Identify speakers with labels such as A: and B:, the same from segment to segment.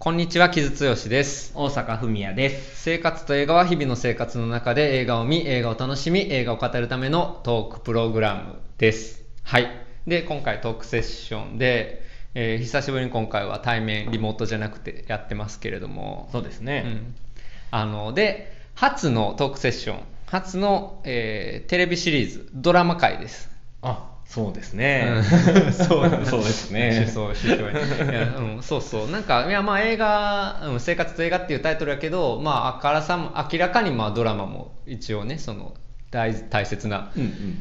A: こんにちは、木津剛です。
B: 大阪文也です。
A: 生活と映画は日々の生活の中で映画を見、映画を楽しみ、映画を語るためのトークプログラムです。はい。で、今回トークセッションで、えー久しぶりに今回は対面、リモートじゃなくてやってますけれども、
B: そうですね。
A: うん、あので初のトークセッション初の、えーテレビシリーズドラマ界です。
B: あ、そうですね。
A: うん そう
B: そうですね。
A: そうしいや、うん、そうそうなんかいやまあ映画、うん「生活と映画」っていうタイトルやけどまああからさも明らかにまあドラマも一応ねその大大切な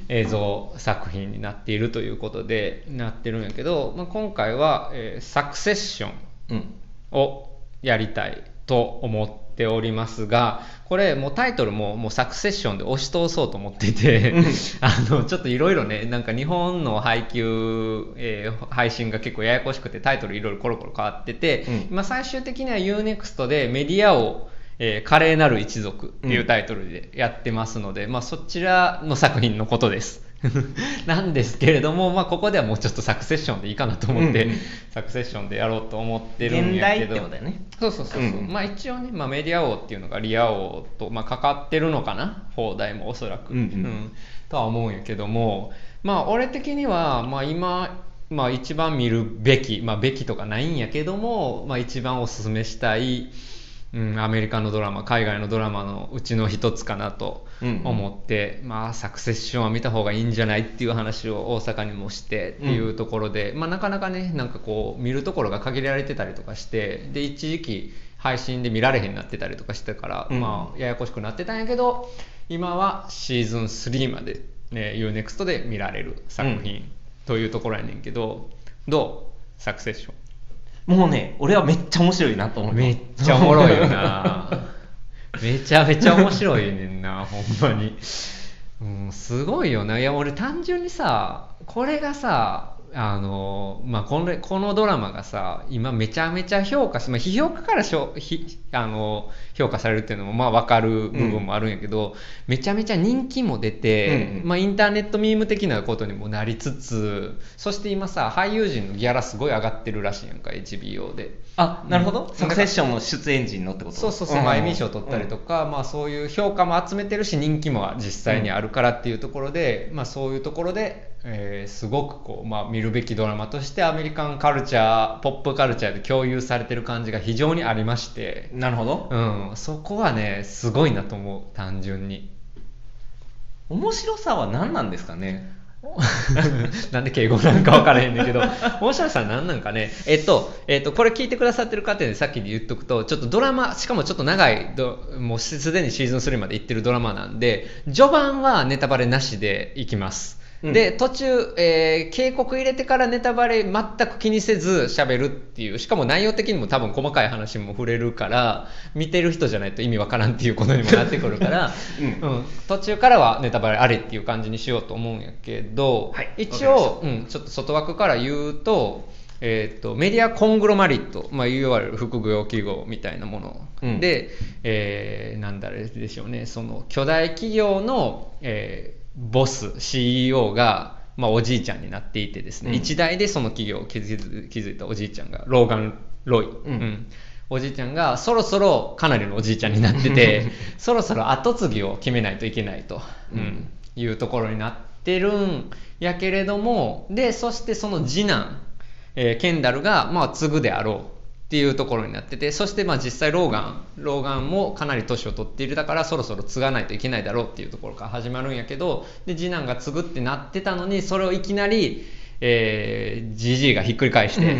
A: 映像作品になっているということでなってるんやけど、まあ、今回は、えーサクセッション
B: うん。
A: をやりたいと思っておりますがこれもうタイトルももうサクセッションで押し通そうと思っていて あのちょっといろいろねなんか日本の配給、えー配信が結構ややこしくてタイトルいろいろコロコロ変わってて、
B: うん。
A: 今最終的には UNEXT でメディアをえー華麗なる一族っていうタイトルでやってますので、まあそちらの作品のことです。なんですけれども、まあここではもうちょっとサクセッションでいいかなと思って、
B: うんうん。
A: サクセッションでやろうと思ってるん
B: 現代っ
A: やけど。
B: てことだよね。
A: そうそうそうそう、
B: うんうん。
A: まあ一応ね、まあ、メディア王っていうのがリア王と、まあ、かかってるのかな？放題もおそらく、
B: うん。うん。
A: とは思うんやけども。まあ俺的には、まあ、今、まあ、一番見るべき、まあ、べきとかないんやけども、まあ、一番おすすめしたい、うん、アメリカのドラマ海外のドラマのうちの一つかなと
B: うんうん。
A: 思って、まあ、サクセッションは見た方がいいんじゃないっていう話を大阪にもしてっていうところで、まあ、なかなかねなんかこう見るところが限られてたりとかしてで一時期配信で見られへんなってたりとかしてたから、
B: うん。
A: まあ、ややこしくなってたんやけど今はシーズン3まで、ね、UNEXT で見られる作品というところやねんけど、どう？サクセッション
B: もうね、俺はめっちゃ面白いなと思う。
A: めっちゃおもろいよな。めちゃめちゃ面白いねんなほんまに、うん、すごいよな。いや俺単純にさこれがさあのまあ、これこのドラマがさ今めちゃめちゃ評価し、まあ、批評家からしょひあの評価されるっていうのもまあ分かる部分もあるんやけど、めちゃめちゃ人気も出て、
B: うんうん
A: まあ、インターネットミーム的なことにもなりつつそして今さ俳優陣のギャラすごい上がってるらしいやんか HBO で。
B: あ、なるほど。
A: うん
B: サクセッションの出演陣のってこと？
A: そうそうそう、まあ、エミー賞取ったりと
B: か。
A: か、まあ、そういう評価も集めてるし人気も実際にあるからっていうところで、まあ、そういうところで、えーすごくこう、まあ、見るべきドラマとしてアメリカンカルチャーポップカルチャーで共有されてる感じが非常にありまして、
B: なるほど。
A: うん、そこはねすごいなと思う単純に。
B: 面白さは何なんですかね？
A: なんで敬語なんか分からへんねんけど、面白さは何なんかね、えっと、えっと、これ聞いてくださってる方で先に言っとくと、ちょっとドラマ、しかもちょっと長いど、もうすでにシーズン3まで行ってるドラマなんで、序盤はネタバレなしでいきます。
B: うん。
A: で、途中、えー警告入れてからネタバレ全く気にせず喋るっていう、しかも内容的にも多分細かい話も触れるから、見てる人じゃないと意味わからんっていうことにもなってくるから、
B: うん。
A: うん、途中からはネタバレあれっていう感じにしようと思うんやけど、
B: はい
A: 一応、うん、ちょっと外枠から言うと,、えー、とメディアコングロマリット、まあ、いわゆる副業記号みたいなもの、
B: うん。
A: で、えーなんだれでしょうね。その巨大企業の、えーボス CEO が、まあ、おじいちゃんになっていてですね、
B: うん。
A: 一代でその企業を築い築いたおじいちゃんがローガン・ロイ、
B: うん。
A: おじいちゃんがそろそろかなりのおじいちゃんになっててそろそろ後継ぎを決めないといけないと、
B: うん。
A: うん。いうところになってるんやけれどもでそしてその次男、えーケンダルが、まあ、継ぐであろうっていうところになっててそしてまあ実際ローガンローガンもかなり年を取っているだからそろそろ継がないといけないだろうっていうところから始まるんやけどで次男が継ぐってなってたのにそれをいきなりえー、ジジイがひっくり返して、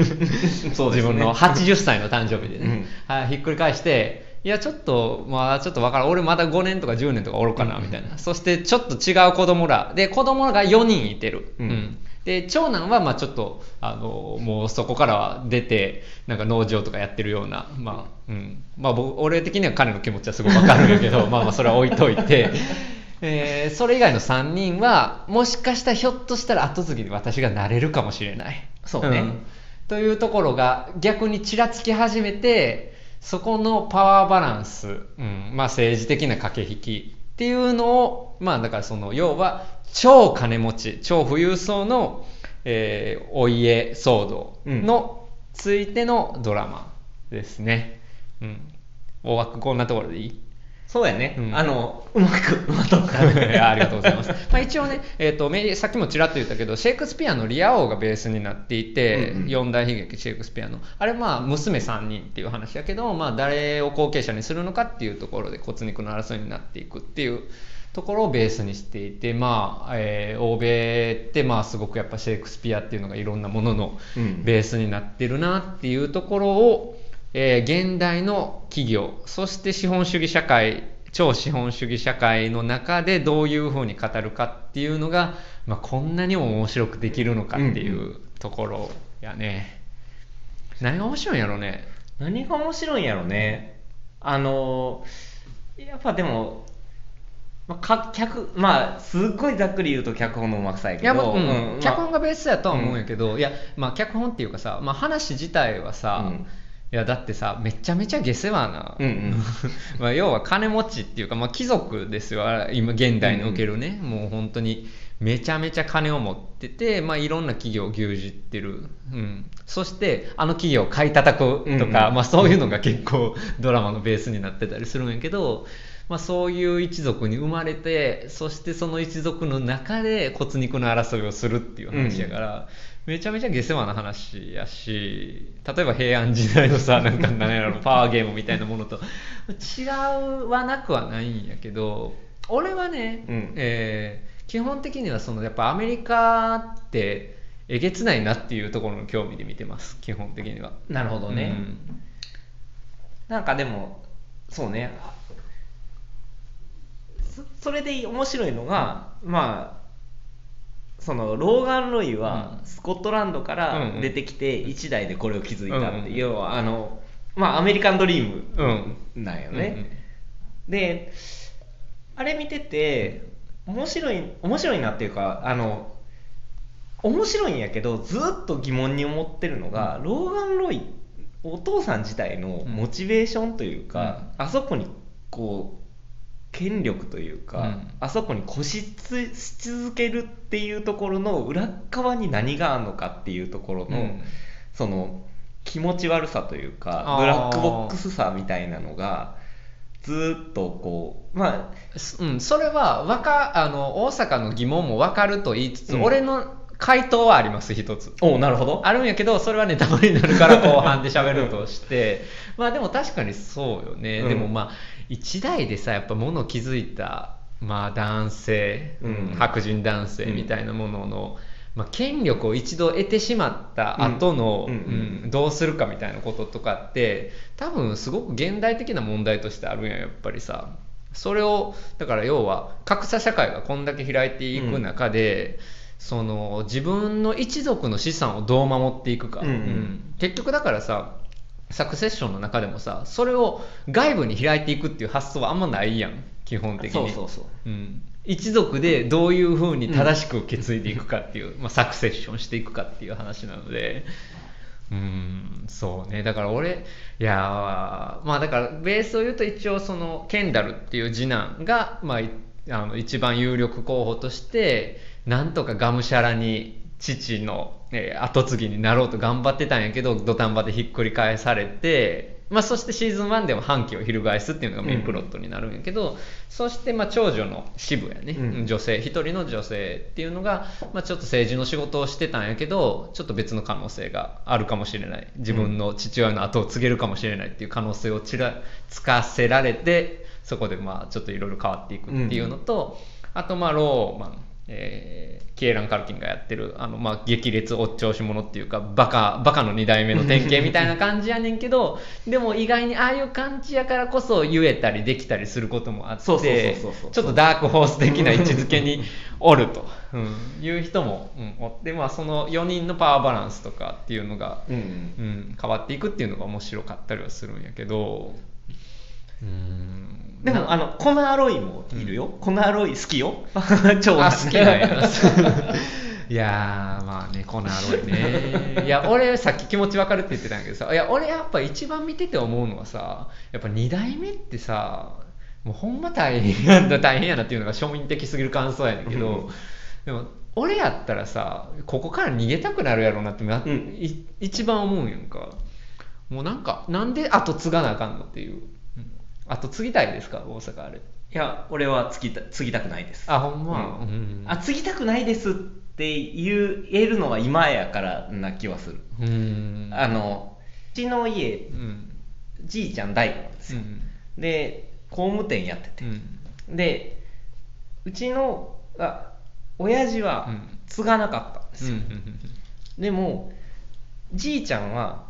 B: そう
A: 自分の80歳の誕生日でね、
B: うん。
A: はい、ひっくり返していやちょっとまあちょっとわからん。俺まだ5年とか10年とかおるかなみたいな、そしてちょっと違う子供ら。で子供らが4人いてる、
B: うん
A: で長男はまあちょっとあのもうそこからは出てなんか農場とかやってるようなまあ、うんまあ、僕俺的には彼の気持ちはすごいわかるんやけど まあまあそれは置いといて。えーそれ以外の3人はもしかしたらひょっとしたら後継ぎで私がなれるかもしれない。
B: そうね
A: んというところが逆にちらつき始めてそこのパワーバランス、うんまあ、政治的な駆け引きっていうのをまあだからその要は超金持ち超富裕層の、えーお家騒動のついてのドラマですね。うん。大枠こんなところでいい？
B: そうやね、
A: うん。
B: あのうまくまとった
A: いやありがとうございます。まあ、一応ね、えーとさっきもちらっと言ったけど、シェイクスピアのリア王がベースになっていて、
B: うんうん。
A: 四大悲劇シェイクスピアの、あれまあ娘3人っていう話だけど、まあ、誰を後継者にするのかっていうところで骨肉の争いになっていくっていうところをベースにしていて、まあえー欧米ってまあすごくやっぱシェイクスピアっていうのがいろんなものの
B: うん。
A: ベースになってるなっていうところを、えー現代の企業そして資本主義社会超資本主義社会の中でどういうふうに語るかっていうのが、まあ、こんなにも面白くできるのかっていうところやね、何が面白いんやろうね。
B: 何が面白いんやろね。あのやっぱでもまあ、か脚まあすっごいざっくり言うと脚本のうまくさやけど、
A: いやまあうん。
B: う
A: 脚本がベースやとは思うんやけど、いやまあ脚本っていうかさ、まあ、話自体はさ、
B: うん。
A: いやだってさめちゃめちゃ下世話な、
B: うんうん。
A: まあ要は金持ちっていうか、まあ、貴族ですよあ今現代におけるね、もう本当にめちゃめちゃ金を持ってて、まあ、いろんな企業を牛耳ってる、うん、そしてあの企業を買い叩くとか、
B: うんうん。
A: まあ、そういうのが結構ドラマのベースになってたりするんやけど、まあ、そういう一族に生まれてそしてその一族の中で骨肉の争いをするっていう話やから、めちゃめちゃ下世話な話やし例えば平安時代のさ なんか何やろパワーゲームみたいなものと違うはなくはないんやけど俺はね、
B: うん。
A: えー基本的にはそのやっぱアメリカってえげつないなっていうところの興味で見てます基本的には。
B: なるほどね、
A: うん。
B: なんかでもそうねそそれで面白いのが、まあそのローガン・ロイは
A: うん。
B: スコットランドから出てきて一代でこれを築いたって、要はあのまあアメリカンドリー
A: うん。
B: ムなんよね、であれ見てて面白い面白いなっていうかあの面白いんやけどずっと疑問に思ってるのが、ローガン・ロイお父さん自体のモチベーションというか、あそこにこう権力というか、
A: うん。
B: あそこに固執し続けるっていうところの裏側に何があるのかっていうところの、
A: うん。
B: その気持ち悪さというかブラックボックスさみたいなのがずっとこうまあ
A: すうん、それはわかあの大阪の疑問も分かると言いつつ、
B: うん。
A: 俺の回答はあります一つ。
B: おなるほど。
A: あるんやけどそれはネタバレになるから後半で喋るとして。まあでも確かにそうよね、
B: うん。
A: でもまあ一代でさやっぱ物気いた、まあ、男性、
B: うん。
A: 白人男性みたいなものの、まあ、権力を一度得てしまった後の、
B: うん。うん。
A: うんどうするかみたいなこととかって多分すごく現代的な問題としてあるんややっぱりさ。それをだから要は格差社会がこんだけ開いていく中で、その自分の一族の資産をどう守っていくか、
B: うん。うん。
A: 結局だからさサクセッションの中でもさそれを外部に開いていくっていう発想はあんまないやん基本的に。
B: そうそうそう。
A: うん、一族でどういうふうに正しく受け継いでいくかっていう、まあ、サクセッションしていくかっていう話なので。うんそうね。だから俺いやーまあだからベースを言うと一応そのケンダルっていう次男が、まあ、いあの一番有力候補としてなんとかがむしゃらに父の、えー後継ぎになろうと頑張ってたんやけど土壇場でひっくり返されて、まあ、そしてシーズン1でも反旗を翻すっていうのがメインプロットになるんやけど、そしてまあ長女の渋やね、
B: うん。
A: 女性一人の女性っていうのが、まあ、ちょっと政治の仕事をしてたんやけどちょっと別の可能性があるかもしれない。自分の父親の後を継げるかもしれないっていう可能性をちらつかせられてそこでまあちょっといろいろ変わっていくっていうのと、あとまあローマン、えーキエラン・カルキンがやってるあのまあ激烈おっちょうし者っていうかバカバカの2代目の典型みたいな感じやねんけど でも意外にああいう感じやからこそ言えたりできたりすることもあってちょっとダークホース的な位置づけにおると、うん、いう人も、うん、おって、まあ、その4人のパワーバランスとかっていうのが、
B: うん
A: うん、変わっていくっていうのが面白かったりはするんやけど。うん
B: でもあのコナー・ロイもいるよ、コナー・ロイ好きよ。超
A: あ好きなんや いやーまあねコナーロイね。いや俺さっき気持ちわかるって言ってたんやけどさいや俺やっぱ一番見てて思うのはさやっぱ2代目ってさもうほんま大変やんだ大変やなっていうのが庶民的すぎる感想やねんけどでも俺やったらさここから逃げたくなるやろうなって、ま
B: うん。
A: い一番思うんやんか。もうなんかなんで後継がなあかんのっていう、うん、後継ぎたいですか？大阪あれ。
B: いや俺は継ぎた継ぎたくないです。
A: あほんま、
B: うん。
A: うん。
B: あ継ぎたくないですって言えるのは今やからな気はする、
A: うん。
B: あのうちの家
A: うん。
B: じいちゃん大工なんですよ、で工務店やってて、
A: うん。
B: でうちのあ親父は
A: うん。
B: 継がなかったんです
A: うん。
B: よ、でもじいちゃんは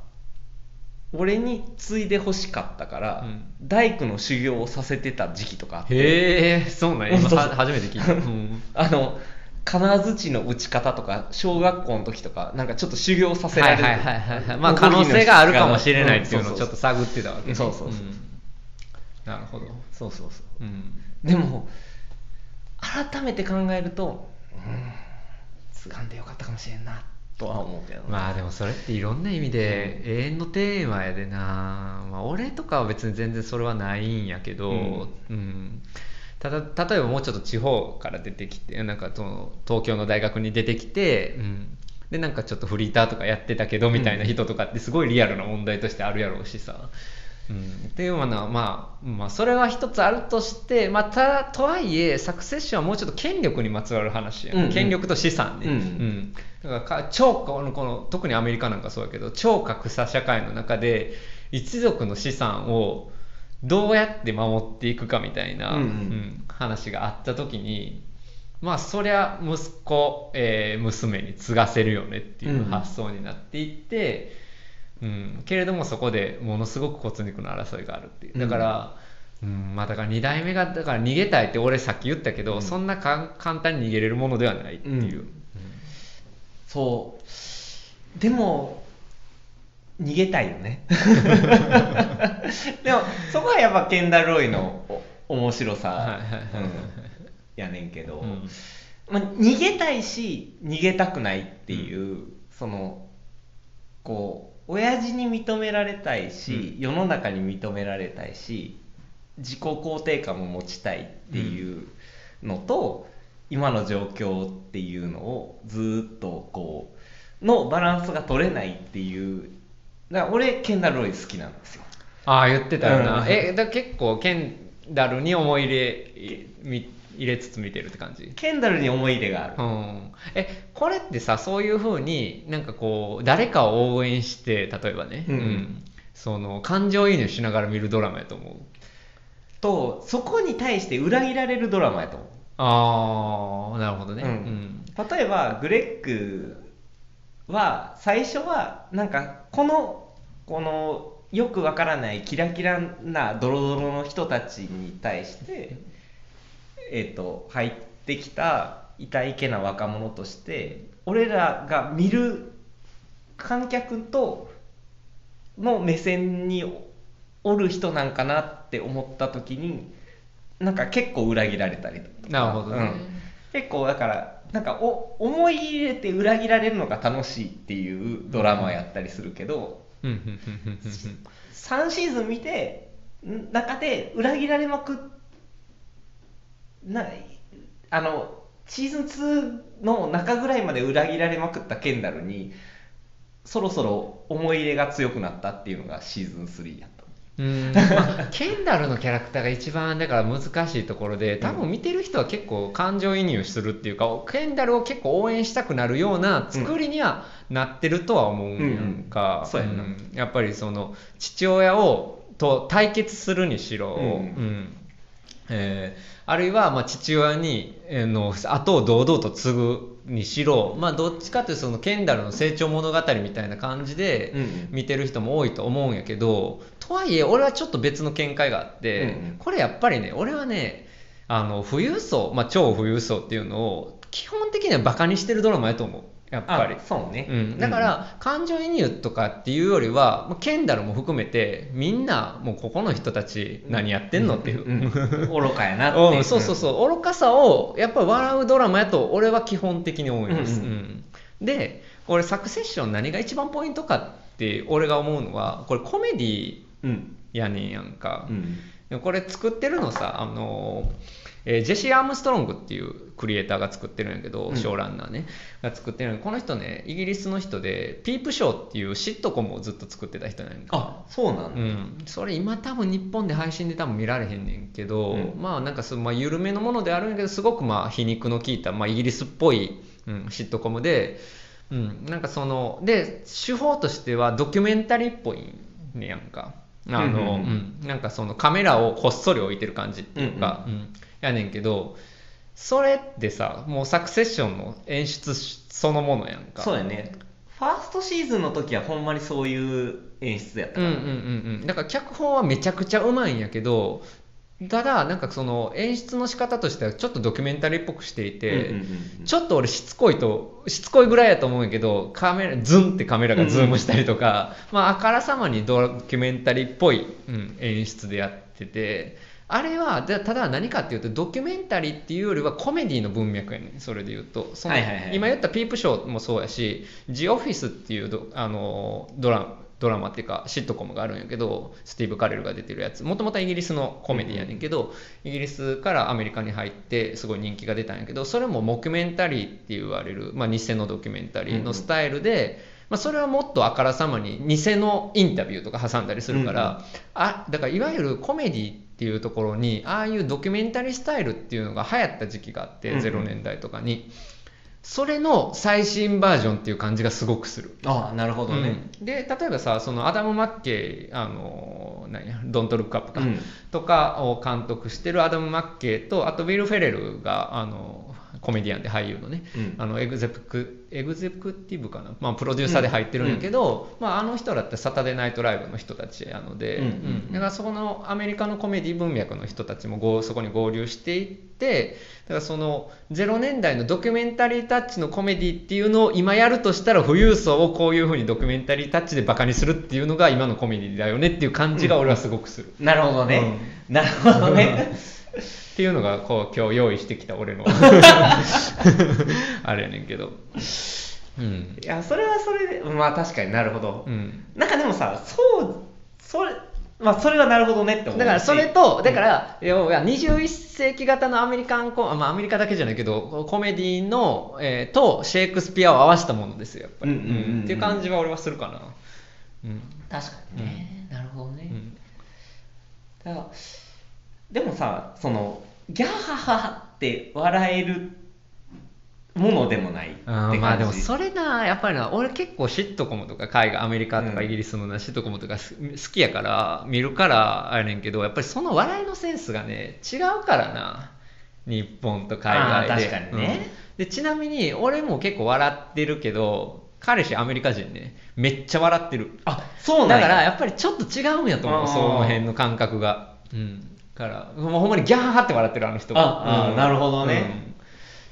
B: 俺に継いで欲しかったから、
A: うん。
B: 大工の修行をさせてた時期とかあって。
A: へえそうなんや。今初めて聞いた、うん。
B: あの金槌の打ち方とか小学校の時とかなんかちょっと修行させられる。
A: はいはいはいはいはい。まあ可能性があるかもしれないっていうのをちょっと探ってたわけね。
B: そうそうそう。
A: うん。なるほど。
B: そうそうそう。
A: うん。
B: でも改めて考えるとうん継がんでよかったかもしれんなとは思うけどね。
A: まあでもそれっていろんな意味で永遠のテーマやでな、まあ、俺とかは別に全然それはないんやけど、
B: うん。
A: うん。ただ例えばもうちょっと地方から出てきてなんかその東京の大学に出てきて、うん、でなんかちょっとフリーターとかやってたけどみたいな人とかってすごいリアルな問題としてあるやろうしさ。うん、っていうのは、まあ、まあそれは一つあるとして、まあ、ただとはいえサクセッションはもうちょっと権力にまつわる話やん、
B: うん。うん
A: 権力と資産ね、
B: うん。
A: うん。だからか超このこの特にアメリカなんかそうやけど超格差社会の中で一族の資産をどうやって守っていくかみたいな、
B: うんうん。
A: うん話があった時にまあそりゃ息子、えー娘に継がせるよねっていう発想になっていって、うん。けれどもそこでものすごく骨肉の争いがあるっていう。だから、うん。まあ、だから2代目がだから逃げたいって俺さっき言ったけど、
B: うん。
A: そんなか簡単に逃げれるものではないっていう。
B: うん。そう。でも逃げたいよね。でもそこはやっぱケンダル・ロイのお面白さやねんけど、
A: うん。
B: まあ、逃げたいし逃げたくないっていう、そのこう親父に認められたいし、世の中に認められたいし自己肯定感も持ちたいっていうのと、今の状況っていうのをずーっとこうのバランスが取れないっていうだから俺ケンダル・ロイ好きなんですよ。
A: ああ言ってたよな、
B: うん。
A: えだ結構ケンダルに思い入れ入れつつ見てるって感じ？
B: ケンダルに思い入れがある、
A: うん、えこれってさそういうふうになんかこう誰かを応援して例えばね、
B: うん。
A: その感情移入しながら見るドラマやと思う？
B: とそこに対して裏切られるドラマやと思う。
A: ああなるほどね、
B: うん。例えばグレッグは最初はなんかこのこのよくわからないキラキラなドロドロの人たちに対して、えー、と入ってきた痛いけな若者として俺らが見る観客との目線におる人なんかなって思った時になんか結構裏切られたりとか。
A: なるほど。ね
B: うん。結構だからなんかお思い入れて裏切られるのが楽しいっていうドラマやったりするけど、
A: うんうんうんうんうん。
B: 3シーズン見てん中で裏切られまくっなあのシーズン2の中ぐらいまで裏切られまくったケンダルにそろそろ思い入れが強くなったっていうのがシーズン3やった
A: うん。まあ、ケンダルのキャラクターが一番だから難しいところで多分見てる人は結構感情移入するっていうかケンダルを結構応援したくなるような作りにはなってるとは思うんやんか、
B: うん。うん。そうや
A: っぱりその父親をと対決するにしろ、
B: うん。
A: うんえーあるいはまあ父親に、えーの後を堂々と継ぐにしろ、まあ、どっちかというとそのケンダルの成長物語みたいな感じで見てる人も多いと思うんやけどとはいえ俺はちょっと別の見解があって、
B: うんうん。
A: これやっぱりね俺はねあの富裕層、まあ、超富裕層っていうのを基本的にはバカにしてるドラマやと思うやっぱり。
B: あ。そうね、
A: うん、だから、感情移入とかっていうよりはまあケンダルも含めてみんなもうここの人たち何やってんのっていう、
B: うんうん 愚かやなっていう。
A: うん、そうそうそう。愚かさをやっぱり笑うドラマやと俺は基本的に思います、でこれサクセッション何が一番ポイントかって俺が思うのはこれコメディ
B: うん。
A: やねんやんか。これ作ってるのさあのえージェシー・アームストロングっていうクリエイターが作ってるんやけど、
B: うん。
A: ショーランナーね。が作ってるこの人ねイギリスの人でピープショーっていうシットコムをずっと作ってた人なんや
B: あそうなんだ、
A: うん、それ今多分日本で配信で多分見られへんねんけど、
B: うん。
A: まあなんかその、まあ、緩めのものであるんやけどすごくまあ皮肉の効いた、まあ、イギリスっぽい、うん、シットコムで、うん、なんかそので手法としてはドキュメンタリーっぽいねやんか。あの、
B: うん
A: なんかそのカメラをこっそり置いてる感じっていうか、うんやねんけどそれってさもうサクセッションの演出そのものやんか。
B: そうやね。ファーストシーズンの時はほんまにそういう演出やった。から、
A: うんうんうんうん。だから脚本はめちゃくちゃうまいんやけどただなんかその演出の仕方としてはちょっとドキュメンタリーっぽくしていて、
B: うんうんうん
A: ちょっと俺しつこいとしつこいぐらいやと思うんやけどカメラズームってカメラがズームしたりとか、まああからさまにドキュメンタリーっぽい、うん、演出でやっててあれはでただ何かっていうとドキュメンタリーっていうよりはコメディの文脈やねん。それで言うと。その、今言った Peep Show もそうやし「ジ・オフィス」っていうドあのドラドラマっていうかシットコムがあるんやけどスティーブ・カレルが出てるやつ。もともとはイギリスのコメディやねんけど、イギリスからアメリカに入ってすごい人気が出たんやけどそれもモキュメンタリーって言われる、まあ、偽のドキュメンタリーのスタイルで、まあ、それはもっとあからさまに偽のインタビューとか挟んだりするから、あだからいわゆるコメディっていうところにああいうドキュメンタリースタイルっていうのが流行った時期があって、
B: うんうん。
A: 0年代とかに。それの最新バージョンっていう感じがすごくする。
B: ああなるほどね、
A: うん。で例えばさそのアダム・マッケイあの何やドントルックアップか、
B: うん。
A: とかを監督してるアダム・マッケイとあとウィル・フェレルがあのコメディアンで俳優のね、
B: うん。
A: あのエグゼクエグゼクティブかな、まあ、プロデューサーで入ってるんやけど、まあ、あの人らってサタデーナイトライブの人たちやので、だからそこのアメリカのコメディ文脈の人たちもごそこに合流していってだからその0年代のドキュメンタリータッチのコメディっていうのを今やるとしたら富裕層をこういうふうにドキュメンタリータッチでバカにするっていうのが今のコメディだよねっていう感じが俺はすごくする。
B: なるほどね、なるほどね
A: っていうのがこう今日用意してきた俺の。あれやねんけど。うん。
B: いやそれはそれでまあ確かになるほど、
A: うん。
B: なんかでもさそうそれまあそれはなるほどねって思うし。
A: だからそれとだから要は21世紀型のアメリカンコ、まあ、アメリカだけじゃないけどコメディの、えーとシェイクスピアを合わせたものですよやっぱり、
B: うんうんうんうん。
A: っていう感じは俺はするかな。うん。
B: 確かにね、なるほどね、
A: うん。
B: だからでもさそのギャハハって笑えるものでもないって
A: あ
B: 感じ。
A: ーまあでもそれなやっぱりな俺結構シットコムとか海外アメリカとか
B: うん。
A: イギリスのなシットコムとかす好きやから見るからあれねんけどやっぱりその笑いのセンスがね違うからな。日本と海外で。
B: 確かにね。
A: うん。でちなみに俺も結構笑ってるけど彼氏アメリカ人ね。めっちゃ笑ってる。
B: あそうなんや。
A: だからやっぱりちょっと違うんやと思うその辺の感覚が。うんから。もうほんまにギャーハって笑ってるあの人
B: ああなるほどね。
A: うん。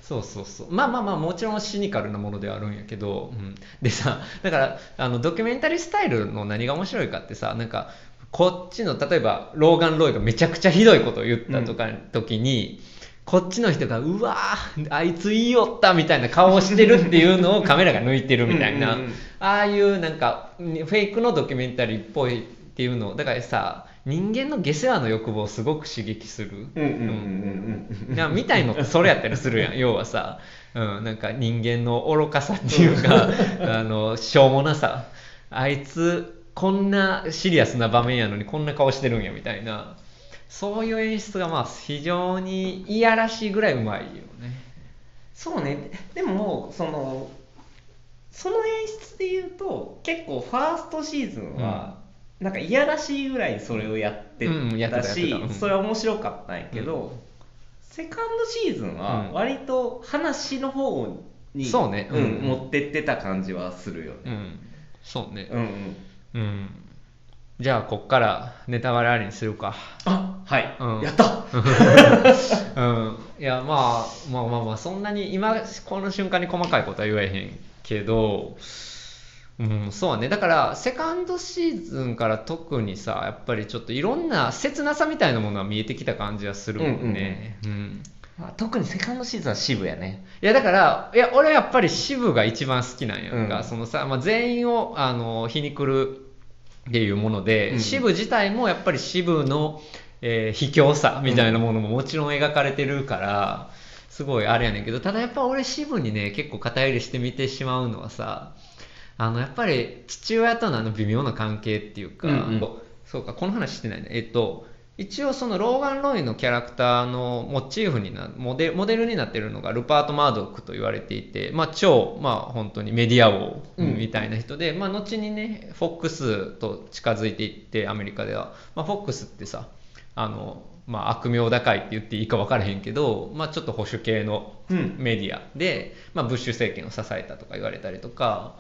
A: そうそうそう。まあまあまあもちろんシニカルなものではあるんやけど、うん、でさだからあのドキュメンタリースタイルの何が面白いかってさなんかこっちの例えばローガン・ロイがめちゃくちゃひどいことを言ったとか、時にこっちの人がうわーあいつ言いよったみたいな顔をしてるっていうのをカメラが抜いてるみたいな。
B: うんうんうん。
A: ああいうなんかフェイクのドキュメンタリーっぽいっていうのだからさ人間の下世話の欲望をすごく刺激する、
B: うんうんうんうんうん
A: なみたいのってそれやったりするやん。要はさ、うん、なんか人間の愚かさっていうか あのしょうもなさ。あいつこんなシリアスな場面やのにこんな顔してるんやみたいな。そういう演出がまあ非常にいやらしいぐらいうまいよね。
B: そうね。でもそのその演出で言うと結構ファーストシーズンは、なんかいやらしいぐらいそれをやって
A: た
B: たし、
A: やってたうん。
B: それは面白かったんやけど、
A: うん。
B: セカンドシーズンは
A: うん。
B: 割と話の方に、
A: そうね。
B: うん。
A: うん
B: 持ってってた感じはするよね、
A: うん。そうね。
B: うんうん。
A: うん。じゃあこっからネタバレありにするか。
B: あはい、
A: うん。
B: やった。
A: うん、いやまあまあまあまあそんなに今この瞬間に細かいことは言えへんけど、うん、そうね。だからセカンドシーズンから特にさやっぱりちょっといろんな切なさみたいなものは見えてきた感じはするもんね、うん
B: まあ特にセカンドシーズンは渋やね。
A: いやだからいや俺やっぱり渋が一番好きなんやんか、
B: うん。
A: そのさ、まあ、全員をあの皮肉るっていうもので、
B: うん。
A: 渋自体もやっぱり渋のえー卑怯さみたいなものももちろん描かれてるから、すごいあれやねんけどただやっぱ俺支部にね結構肩入れして見てしまうのはさあのやっぱり父親とのあの微妙な関係っていうか、
B: うんうん。
A: そうかこの話してないね。えっと一応そのローガン・ロイのキャラクターのモチーフになモデモデルになってるのがルパート・マードックと言われていて、まあ、超、まあ、本当にメディア王
B: うん
A: みたいな人で、まあ、後にねフォックスと近づいていってアメリカでは、まあ、フォックスってさあの、まあ、悪名高いって言っていいか分からへんけど、まあ、ちょっと保守系の
B: うん。
A: メディアで、まあ、ブッシュ政権を支えたとか言われたりとか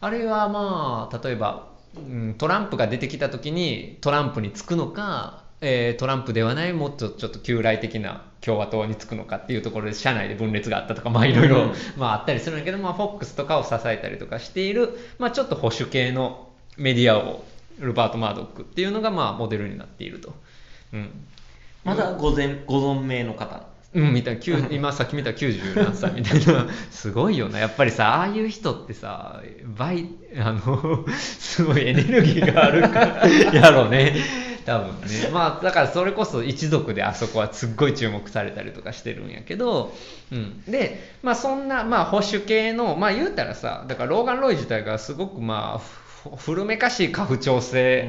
A: あるいはまあ例えば、うん、トランプが出てきた時にトランプにつくのか、えートランプではないもっとちょっと旧来的な共和党につくのかっていうところで社内で分裂があったとかまあいろいろああったりするんだけど、まあ、フォックスとかを支えたりとかしている、まあ、ちょっと保守系のメディアをルバート・マードックっていうのがまあモデルになっていると。うん
B: まだご全ご存命の方
A: うん、みたいな、今さっき見たら90何歳みたいな、すごいよな。やっぱりさ、ああいう人ってさ、倍、あの、すごいエネルギーがあるから、やろうね。多分ね。まあ、だからそれこそ一族であそこはすっごい注目されたりとかしてるんやけど、うん。で、まあそんな、まあ保守系の、まあ言うたらさ、だからローガン・ロイ自体がすごくまあ、ふ古めかしい家父長制、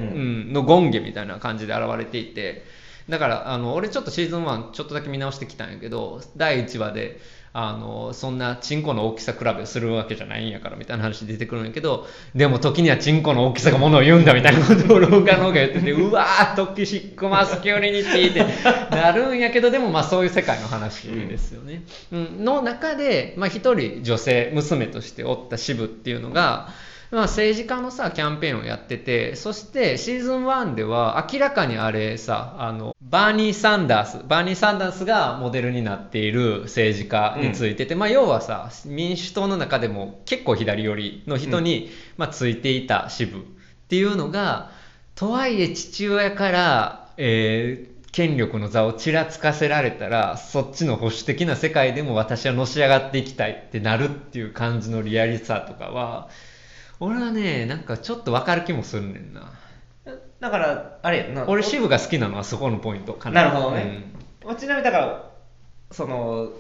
A: の権下みたいな感じで現れていて、だからあの俺ちょっとシーズン1ちょっとだけ見直してきたんやけど第1話であのそんなチンコの大きさ比べをするわけじゃないんやからみたいな話出てくるんやけどでも時にはチンコの大きさがものを言うんだみたいなことをローガンの方が言ってて うわー toxic masculinity って なるんやけどでもまあそういう世界の話ですよね。うん、の中でまあ一人女性娘としておったシヴっていうのがまあ、政治家のさキャンペーンをやっててそしてシーズン1では明らかにあれさあのバーニー・サンダースバーニー・サンダースがモデルになっている政治家についてて、まあ、要はさ民主党の中でも結構左寄りの人に、まあ、ついていた支部っていうのがとはいえ父親から、えー権力の座をちらつかせられたらそっちの保守的な世界でも私はのし上がっていきたいってなるっていう感じのリアリさとかは俺はねなんかちょっと分かる気もするねんな。
B: だからあれやんな。
A: 俺支部が好きなのはそこのポイントか
B: な。るほどね、まあちなみにだからその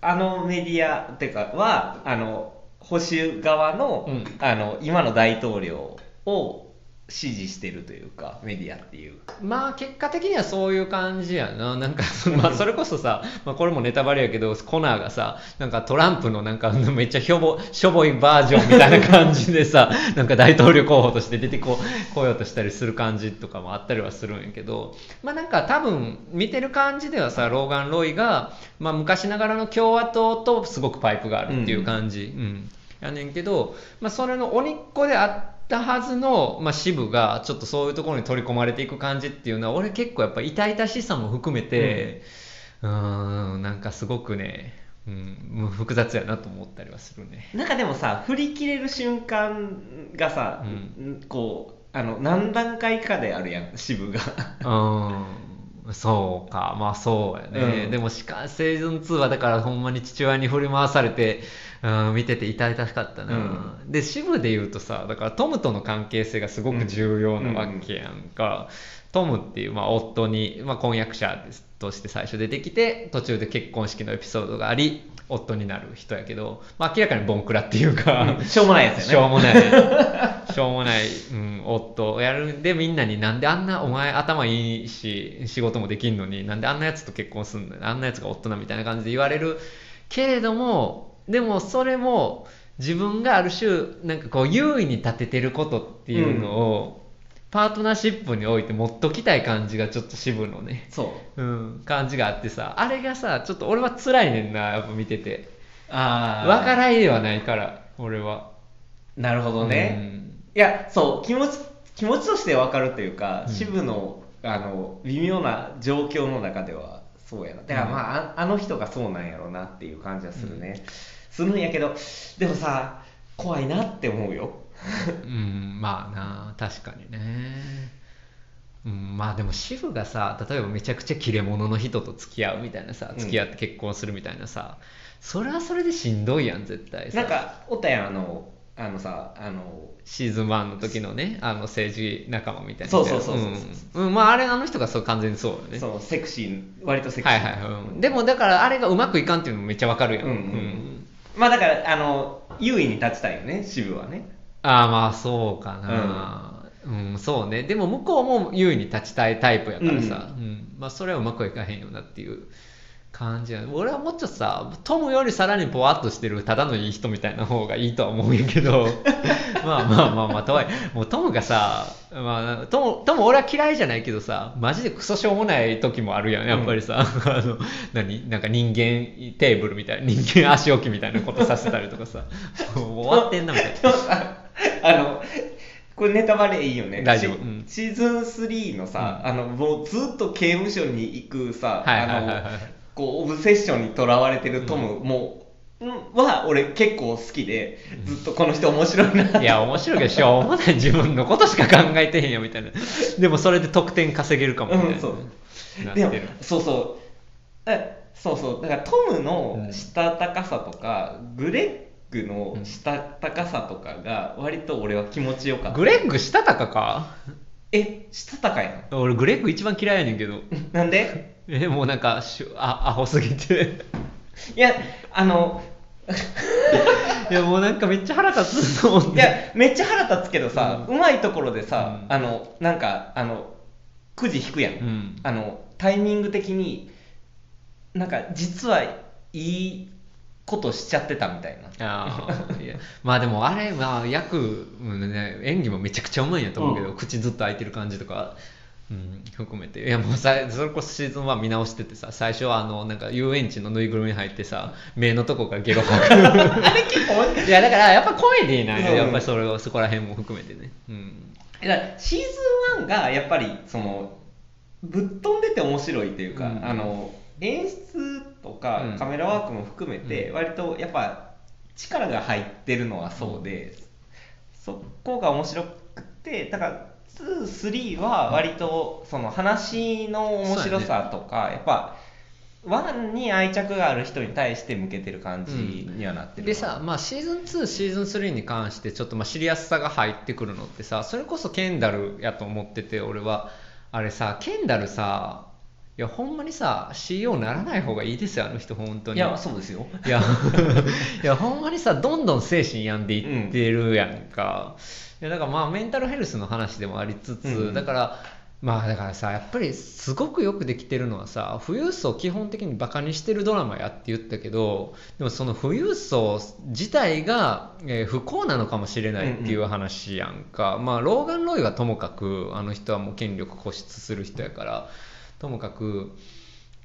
B: あのメディアっていうかはあの保守側の,、
A: うん。
B: あの今の大統領を支持してるというかメディアっていう。
A: うんまあ結果的にはそういう感じやな。なんかそ, まあ、それこそさ、まあ、これもネタバレやけどコナーがさなんかトランプのなんか めっちゃひょぼしょぼいバージョンみたいな感じでさ なんか大統領候補として出てここようとしたりする感じとかもあったりはするんやけどまあなんか多分見てる感じではさローガン・ロイが、まあ、昔ながらの共和党とすごくパイプがあるっていう感じ、うん。やねんけど、まあ、それの鬼っ子であったはずの、まあ、支部がちょっとそういうところに取り込まれていく感じっていうのは俺結構やっぱ痛々しさも含めてうーんなんかすごくね、うん、複雑やなと思ったりはするね。
B: なんかでもさ振り切れる瞬間がさ、
A: う
B: こうあの何段階かであるやん支部が。
A: うんそうか。まあそうやね、
B: うん。
A: でもしかしシーズン2はだからほんまに父親に振り回されて、うん、見てて痛々しかったな、で支部で言うとさだからトムとの関係性がすごく重要なわけやんか、トムっていう、まあ、夫に、まあ、婚約者として最初出てきて途中で結婚式のエピソードがあり夫になる人やけど、まあ、明らかにボンクラっていうか、
B: しょうもないやつ
A: しょうもない、しょうもない、うん、夫をやるんで、みんなになんであんな、お前頭いいし、仕事もできんのに、なんであんなやつと結婚すんのあんなやつが夫なみたいな感じで言われるけれども、でもそれも自分がある種、なんかこう優位に立ててることっていうのを、パートナーシップにおいて持っときたい感じがちょっと渋のね、
B: そう。
A: うん、感じがあってさ、あれがさ、ちょっと俺は辛いねんな、やっぱ見てて。
B: ああ
A: わからいではないから、俺は。
B: なるほどね、いやそう気持ち気持ちとして分かるというか、
A: うん。
B: 支部のあの微妙な状況の中ではそうやな。だからまあ、ああの人がそうなんやろうなっていう感じはするね、するんやけどでもさ怖いなって思うよ
A: うん、まあな、確かにね。うん、まあでも主婦がさ、例えばめちゃくちゃ切れ者の人と付き合うみたいなさ、
B: うん。
A: 付き合って結婚するみたいなさ、それはそれでしんどいやん、絶対さ。
B: なんかおったやんあのあのさあの
A: シーズン1の時のねあの政治仲間みたいな
B: そうそうそうそう
A: うん、うんまああれあの人がそう完全にそうよね。
B: そうセクシー割とセクシー。
A: はいはい、うん、でもだからあれがうまくいかんっていうのもめっちゃわかるやん、
B: うんうんうん。まあだからあの優位に立ちたいよね渋はね
A: ああまあそうかな。うん、そうね。でも向こうも優位に立ちたいタイプやからさ、うん。まあ、それはうまくいかへんよなっていう感じや。俺はもうちょっとさトムよりさらにポワッとしてるただのいい人みたいな方がいいとは思うんやけど。まあまあまあまあとはいえもうトムがさ、まあ、トムトム俺は嫌いじゃないけどさマジでクソしょうもない時もあるやんやっぱりさ、あの何？なんか人間テーブルみたいな人間足置きみたいなことさせたりとかさ。もう終わってんなみたいな。
B: あのこれネタバレいいよね。シ
A: 大丈夫。うん。
B: シーズン3のさ、あのもうずっと刑務所に行くさ、
A: はいはいはいはい。
B: あのこうオブセッションにとらわれてるトム、もううんは俺結構好きでずっとこの人面白いな。
A: いや、面白いけど、しょうもない。自分のことしか考えてへんよ、みたいな。でも、それで得点稼げるかも、みたいな。
B: うんそう。でも
A: る。
B: そうそう。えそうそう。だからトムのしたたかさとか、グレッグのしたたかさとかが割と俺は気持ちよかった。
A: グレッグしたたかか？
B: えしたたかやん
A: 俺、グレッグ一番嫌いやねんけど。
B: なんで？
A: え、もうなんか、しゅあ、アホすぎて。
B: いやあの
A: いや、もうなんかめっちゃ腹立つと思って。
B: いやめっちゃ腹立つけどさ、うまいところでさ、
A: うん
B: あのなんかあのくじ引くやん、
A: うん
B: あのタイミング的になんか実はいいことしちゃってたみたいな。
A: あー。いやまあでもあれ、まあ、役、うんね、演技もめちゃくちゃうまいんやと思うけど、
B: うん。
A: 口ずっと開いてる感じとか、うん、含めて。いやもうさそれこそシーズン1見直しててさ最初はあのなんか遊園地のぬいぐるみに入ってさ目のとこからゲロ吐く。
B: あれ結構
A: い。やだからやっぱコメディなんよ、
B: うん。
A: やっぱりそれをそこら辺も含めてね、うん、
B: だシーズン1がやっぱりそのぶっ飛んでて面白いというか、
A: うん。
B: あの演出とか
A: うん。
B: カメラワークも含めて割とやっぱ力が入ってるのはそうで、そこが面白くてだから23は割とその話の面白さとか、やっぱ1に愛着がある人に対して向けてる感じにはなってる
A: でさ、まあ、シーズン2シーズン3に関してちょっとまあシリアスさが入ってくるのってさそれこそケンダルやと思ってて俺は。あれさケンダルさいやほんまにさ CEO ならない方がいいですよあの人本当に。
B: いやそうですよ。
A: いやいやほんまにさどんどん精神病んでいってるやんか、いやだからまあメンタルヘルスの話でもありつつ、
B: うん。
A: だからまあだからさやっぱりすごくよくできてるのはさ富裕層を基本的にバカにしてるドラマやって言ったけどでもその富裕層自体が、えー不幸なのかもしれないっていう話やんか、まあローガン・ロイはともかくあの人はもう権力固執する人やからともかく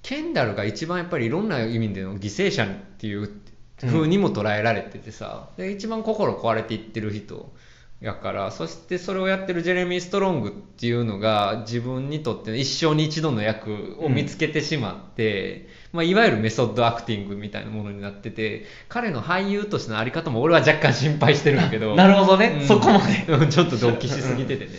A: ケンダルが一番やっぱりいろんな意味での犠牲者っていう風にも捉えられててさ、で一番心壊れていってる人やからそしてそれをやってるジェレミー・ストロングっていうのが自分にとっての一生に一度の役を見つけてしまって、まあ、いわゆるメソッドアクティングみたいなものになってて彼の俳優としてのあり方も俺は若干心配してるんだけど。
B: なるほどね、
A: うん。
B: そこまで。
A: うん。ちょっと同期しすぎててね。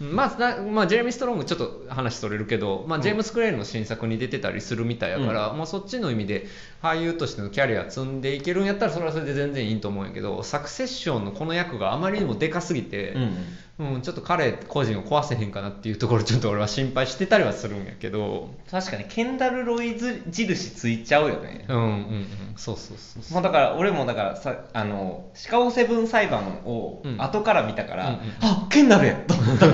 A: まあなまあ、ジェレミー・ストロングちょっと話取れるけど、まあ、ジェームス・クレーンの新作に出てたりするみたいやから、まあ、そっちの意味で俳優としてのキャリア積んでいけるんやったらそれはそれで全然いいと思うんやけどサクセッションのこの役があまりにもでかすぎて、うんちょっと彼個人を壊せへんかなっていうところちょっと俺は心配してたりはするんやけど。
B: 確かにケンダル・ロイズ印ついちゃうよね、
A: うんうんうん。そうそうそうそう。
B: まあ、だから俺もだからさあのシカゴセブン裁判を
A: うん。
B: 後から見たから、
A: うんうん
B: あケンダルやと。思った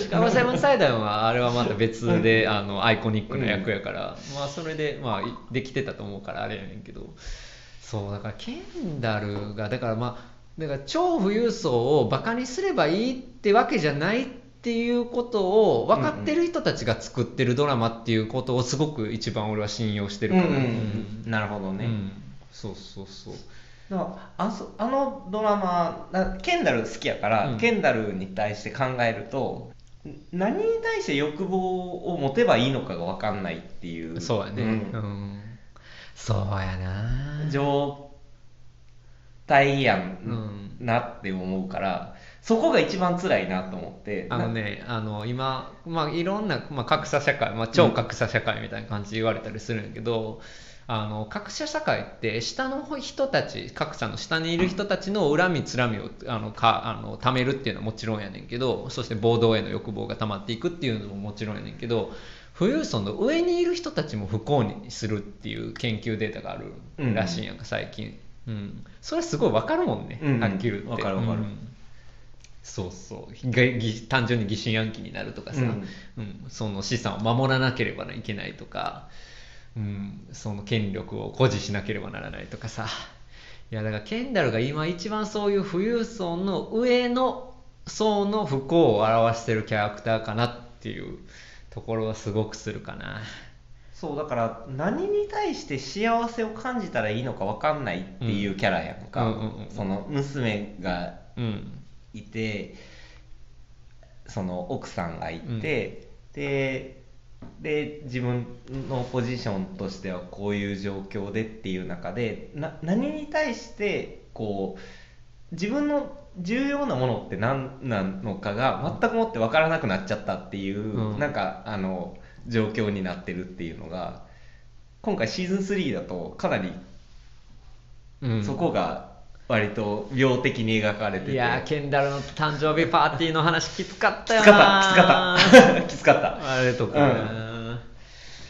A: シカゴセブンサイダーはあれはまた別であのアイコニックな役やから、まあそれでまあいできてたと思うからあれやねんけど。そうだからケンダルがだからまあだから超富裕層をバカにすればいいってわけじゃないっていうことを分かってる人たちが作ってるドラマっていうことをすごく一番俺は信用してるから、
B: なるほどね、
A: うん。そうそうそう
B: だからあそあのドラマなケンダル好きやから、
A: うん。
B: ケンダルに対して考えると何に対して欲望を持てばいいのかが分かんないっていう。
A: そうやね、
B: ん。
A: うん。そうやな。
B: 状態や
A: うん。
B: んなって思うから、そこが一番辛いなと思って。
A: あのね、あの今、まあ、いろんな、まあ、格差社会、まあ、超格差社会みたいな感じで言われたりするんやけど、あの格差社会って下の人たち格差の下にいる人たちの恨みつらみをあのかあの貯めるっていうのはもちろんやねんけどそして暴動への欲望が溜まっていくっていうのももちろんやねんけど富裕層の上にいる人たちも不幸にするっていう研究データがあるらしいんやんか最近、うん、それすごい分かるもんね、
B: うん。
A: はっきり言って。
B: わかるわかる。
A: うん。そうそう。単純に疑心暗鬼になるとかさ、
B: うん。
A: うん。その資産を守らなければいけないとか、うん、その権力を誇示しなければならないとかさ。いやだからケンダルが今一番そういう富裕層の上の層の不幸を表してるキャラクターかなっていうところはすごくするかな
B: そうだから何に対して幸せを感じたらいいのか分かんないっていうキャラやんか、
A: うんうんうんうん。
B: その娘が
A: うん。
B: いてその奥さんがいて、でで自分のポジションとしてはこういう状況でっていう中でな何に対してこう自分の重要なものって何なのかが全くもって分からなくなっちゃったっていう、
A: うん。
B: なんかあの状況になってるっていうのが今回シーズン3だとかなり
A: うん。
B: そこが割と病的に描かれてて、
A: いやーケンダルの誕生日パーティーの話きつかったよ
B: きつかった。
A: な
B: きつかった。きつかった。
A: あれとかな、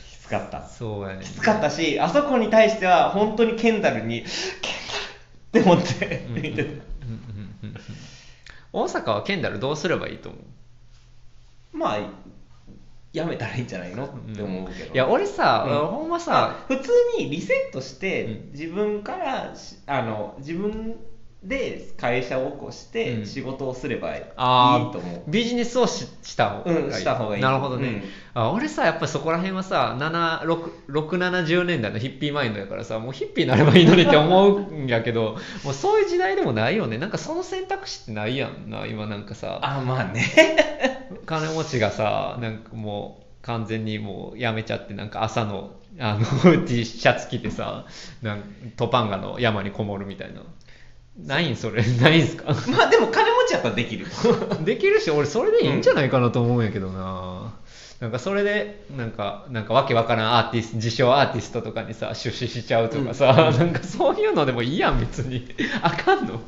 B: きつかった。
A: そうやねん。
B: きつかったしあそこに対しては本当にケンダルにケンダルって思って
A: うんうんうん
B: 見てた
A: うんうん。大阪はケンダルどうすればいいと思う？
B: まあやめたらいいんじゃないの？って思うけど、
A: いや俺さ、
B: うん。
A: ほんま
B: ま
A: さ
B: あ普通にリセットして、
A: うん。
B: 自分からしあの自分で会社を起こし
A: うん。
B: て仕事をすればいい
A: あ
B: と思う、
A: ービジネスをしした方がいい,、
B: うんした方がいい。
A: なるほどね、
B: うん。
A: あ俺さやっぱりそこら辺はさ670年代のヒッピーマインドやからさもうヒッピーになればいいのにって思うんやけど もうそういう時代でもないよね。なんかその選択肢ってないやんな今なんかさ。
B: あまあね。
A: 金持ちがさなんかもう完全にもうやめちゃってなんか朝のあの T シャツ着てさなんトパンガの山にこもるみたいなないんそれ。ないんすか？
B: まあでも金持ちやったらできる。
A: できるし俺それでいいんじゃないかなと思うんやけどな、なんかそれでなんかなんかわけわからんアーティスト自称アーティストとかにさ出資しちゃうとかさ、なんかそういうのでもいいやん別に。あかんの？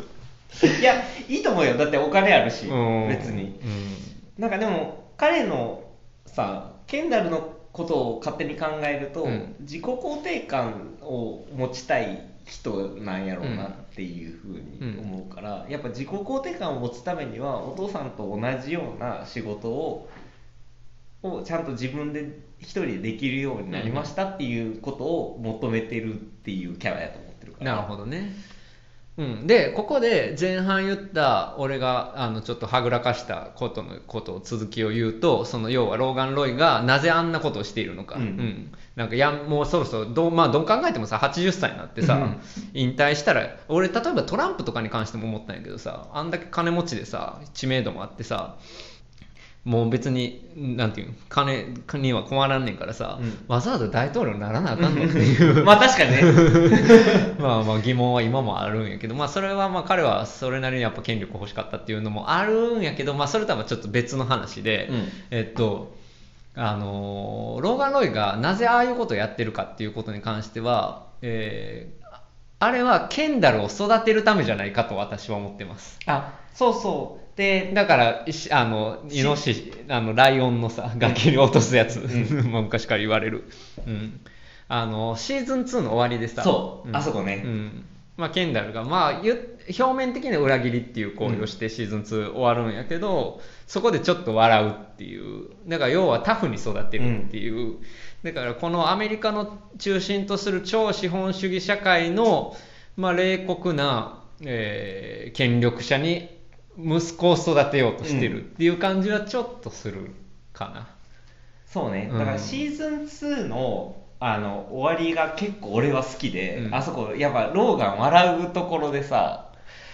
B: いやいいと思うよ。だってお金あるし
A: うん。
B: 別に。
A: うん。
B: なんかでも彼のさケンダルのことを勝手に考えると、
A: うん。
B: 自己肯定感を持ちたい人なんやろうなっていうふうに思うから、やっぱ自己肯定感を持つためにはお父さんと同じような仕事ををちゃんと自分で一人でできるようになりましたっていうことを求めてるっていうキャラやと思ってるから。
A: なるほどねうん、でここで前半言った俺があのちょっとはぐらかしたことのことを続きを言うとその要はローガン・ロイがなぜあんなことをしているのか、
B: うん。
A: なんかやんもうそろそろどう,、まあ、どう考えてもさ80歳になってさ、
B: うん。
A: 引退したら俺例えばトランプとかに関しても思ったんやけどさあんだけ金持ちでさ知名度もあってさもう別になんていうの金には困らんねんからさ、
B: うん。
A: わざわざ大統領にならなあかんの？っていう。
B: まあ確かにね。
A: まあまあ疑問は今もあるんやけど、まあそれはまあ彼はそれなりにやっぱ権力欲しかったっていうのもあるんやけど、まあそれとはちょっと別の話で、
B: うん。
A: えっと、あのーローガン・ロイがなぜああいうことをやってるかっていうことに関しては、えーあれはケンダルを育てるためじゃないかと私は思ってます。
B: あそうそうで
A: だから、あの、イノシシ、あの、ライオンのさ、崖に落とすやつ、もう 昔から言われる。うん。あの、シーズン2の終わりでさ、
B: そう、
A: ん
B: あそこね、
A: うん。まあ、ケンダルが、まあ、ゆ表面的には裏切りっていう行為をしてシーズン2終わるんやけど、そこでちょっと笑うっていう。だから、要はタフに育てるっていう。だから、このアメリカの中心とする超資本主義社会の、まあ、冷酷な、えー権力者に息子を育てようとしてるっていう感じはちょっとするかな。
B: そうね。
A: うん。
B: だからシーズン2のあの終わりが結構俺は好きで、
A: うん。
B: あそこやっぱローガン笑うところでさ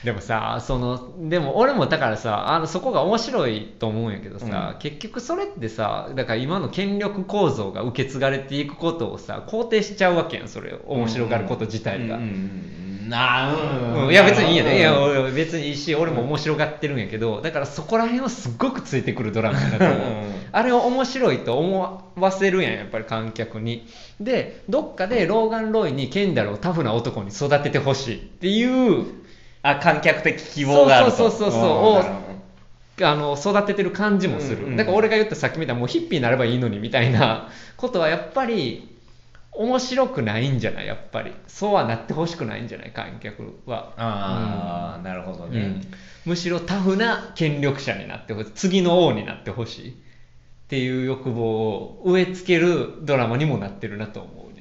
A: でもさそのでも俺もだからさあのそこが面白いと思うんやけどさ、
B: うん。
A: 結局それってさだから今の権力構造が受け継がれていくことをさ肯定しちゃうわけやんそれ面白がること自体が、
B: うんうんうんなん、
A: うん。いや別にいいやね、いや別にいいし俺も面白がってるんやけどだからそこら辺はすっごくついてくるドラマやなと思う。
B: うん
A: あれを面白いと思わせるやんやっぱり観客に。でどっかでローガン・ロイにケンダルをタフな男に育ててほしいっていう
B: あ観客的希望があると。
A: そうそうそうそう
B: う。ん。
A: をあの育ててる感じもする、
B: うんうん
A: だから俺が言ったさっきみたいなもうヒッピーになればいいのにみたいな ことはやっぱり面白くないんじゃない？やっぱり。そうはなってほしくないんじゃない？観客は。
B: ああ、なるほどね、
A: うん。むしろタフな権力者になってほしい。次の王になってほしい。っていう欲望を植え付けるドラマにもなってるなと思う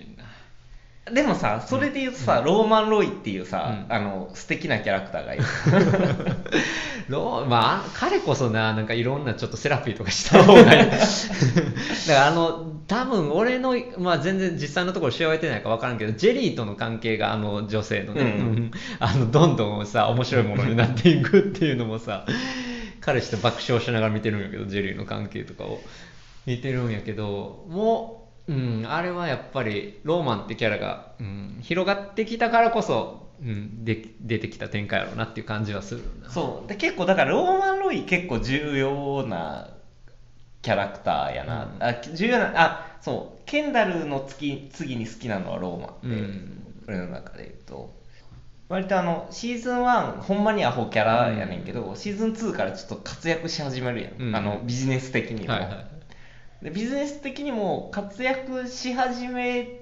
B: でもさそれで言うとさ、ローマン・ロイっていうさ、
A: うん。
B: あの素敵なキャラクターがいる。
A: ロまあ彼こそななんかいろんなちょっとセラピーとかした方がいい。だからあの多分俺の、まあ、全然実際のところ知られてないか分からんけどジェリーとの関係があの女性のね、
B: うん。
A: うん。あのどんどんさ面白いものになっていくっていうのもさ彼氏と爆笑しながら見てるんやけどジェリーの関係とかを見てるんやけどもう、うん、あれはやっぱりローマンってキャラが、うん、広がってきたからこそ、うん、で出てきた展開やろうなっていう感じはするな。
B: そう。で結構だからローマン・ロイ結構重要なキャラクターやな、
A: うん。
B: あ重要なあそう。ケンダルの次次に好きなのはローマンって、
A: うん。
B: 俺の中で言うと。割とあのシーズン1ほんまにアホキャラやねんけど、シーズン2からちょっと活躍し始めるやん、
A: うん。
B: あのビジネス的にも、
A: はいはい
B: でビジネス的にも活躍し始め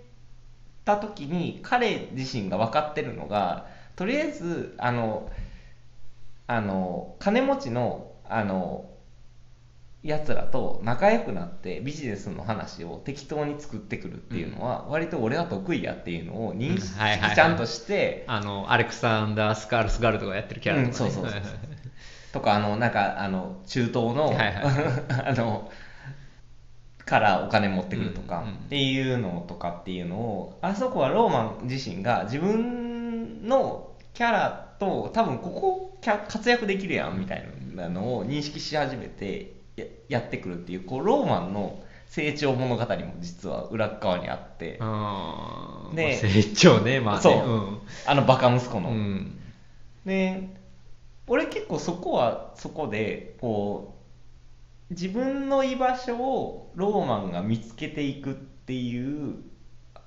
B: た時に彼自身が分かってるのがとりあえずあのあの金持ちのあのやつらと仲良くなってビジネスの話を適当に作ってくるっていうのは割と俺は得意やっていうのを認識ちゃんとして
A: あのアレクサンダー・スカールスガルドがやってるキャラとか、ね。
B: うんそうそうそう。とかあのなんかあの中東の、
A: はいはい。
B: あのからお金持ってくるとか、
A: うんうん
B: っていうのとかっていうのをあそこはローマン自身が自分のキャラと多分ここ活躍できるやんみたいなのを認識し始めてややってくるっていうこうローマンの成長物語も実は裏側にあって。
A: あまあ成長ねまあね。
B: そう。あのバカ息子の。
A: うんうん。
B: で俺結構そこはそこでこう自分の居場所をローマンが見つけていくっていう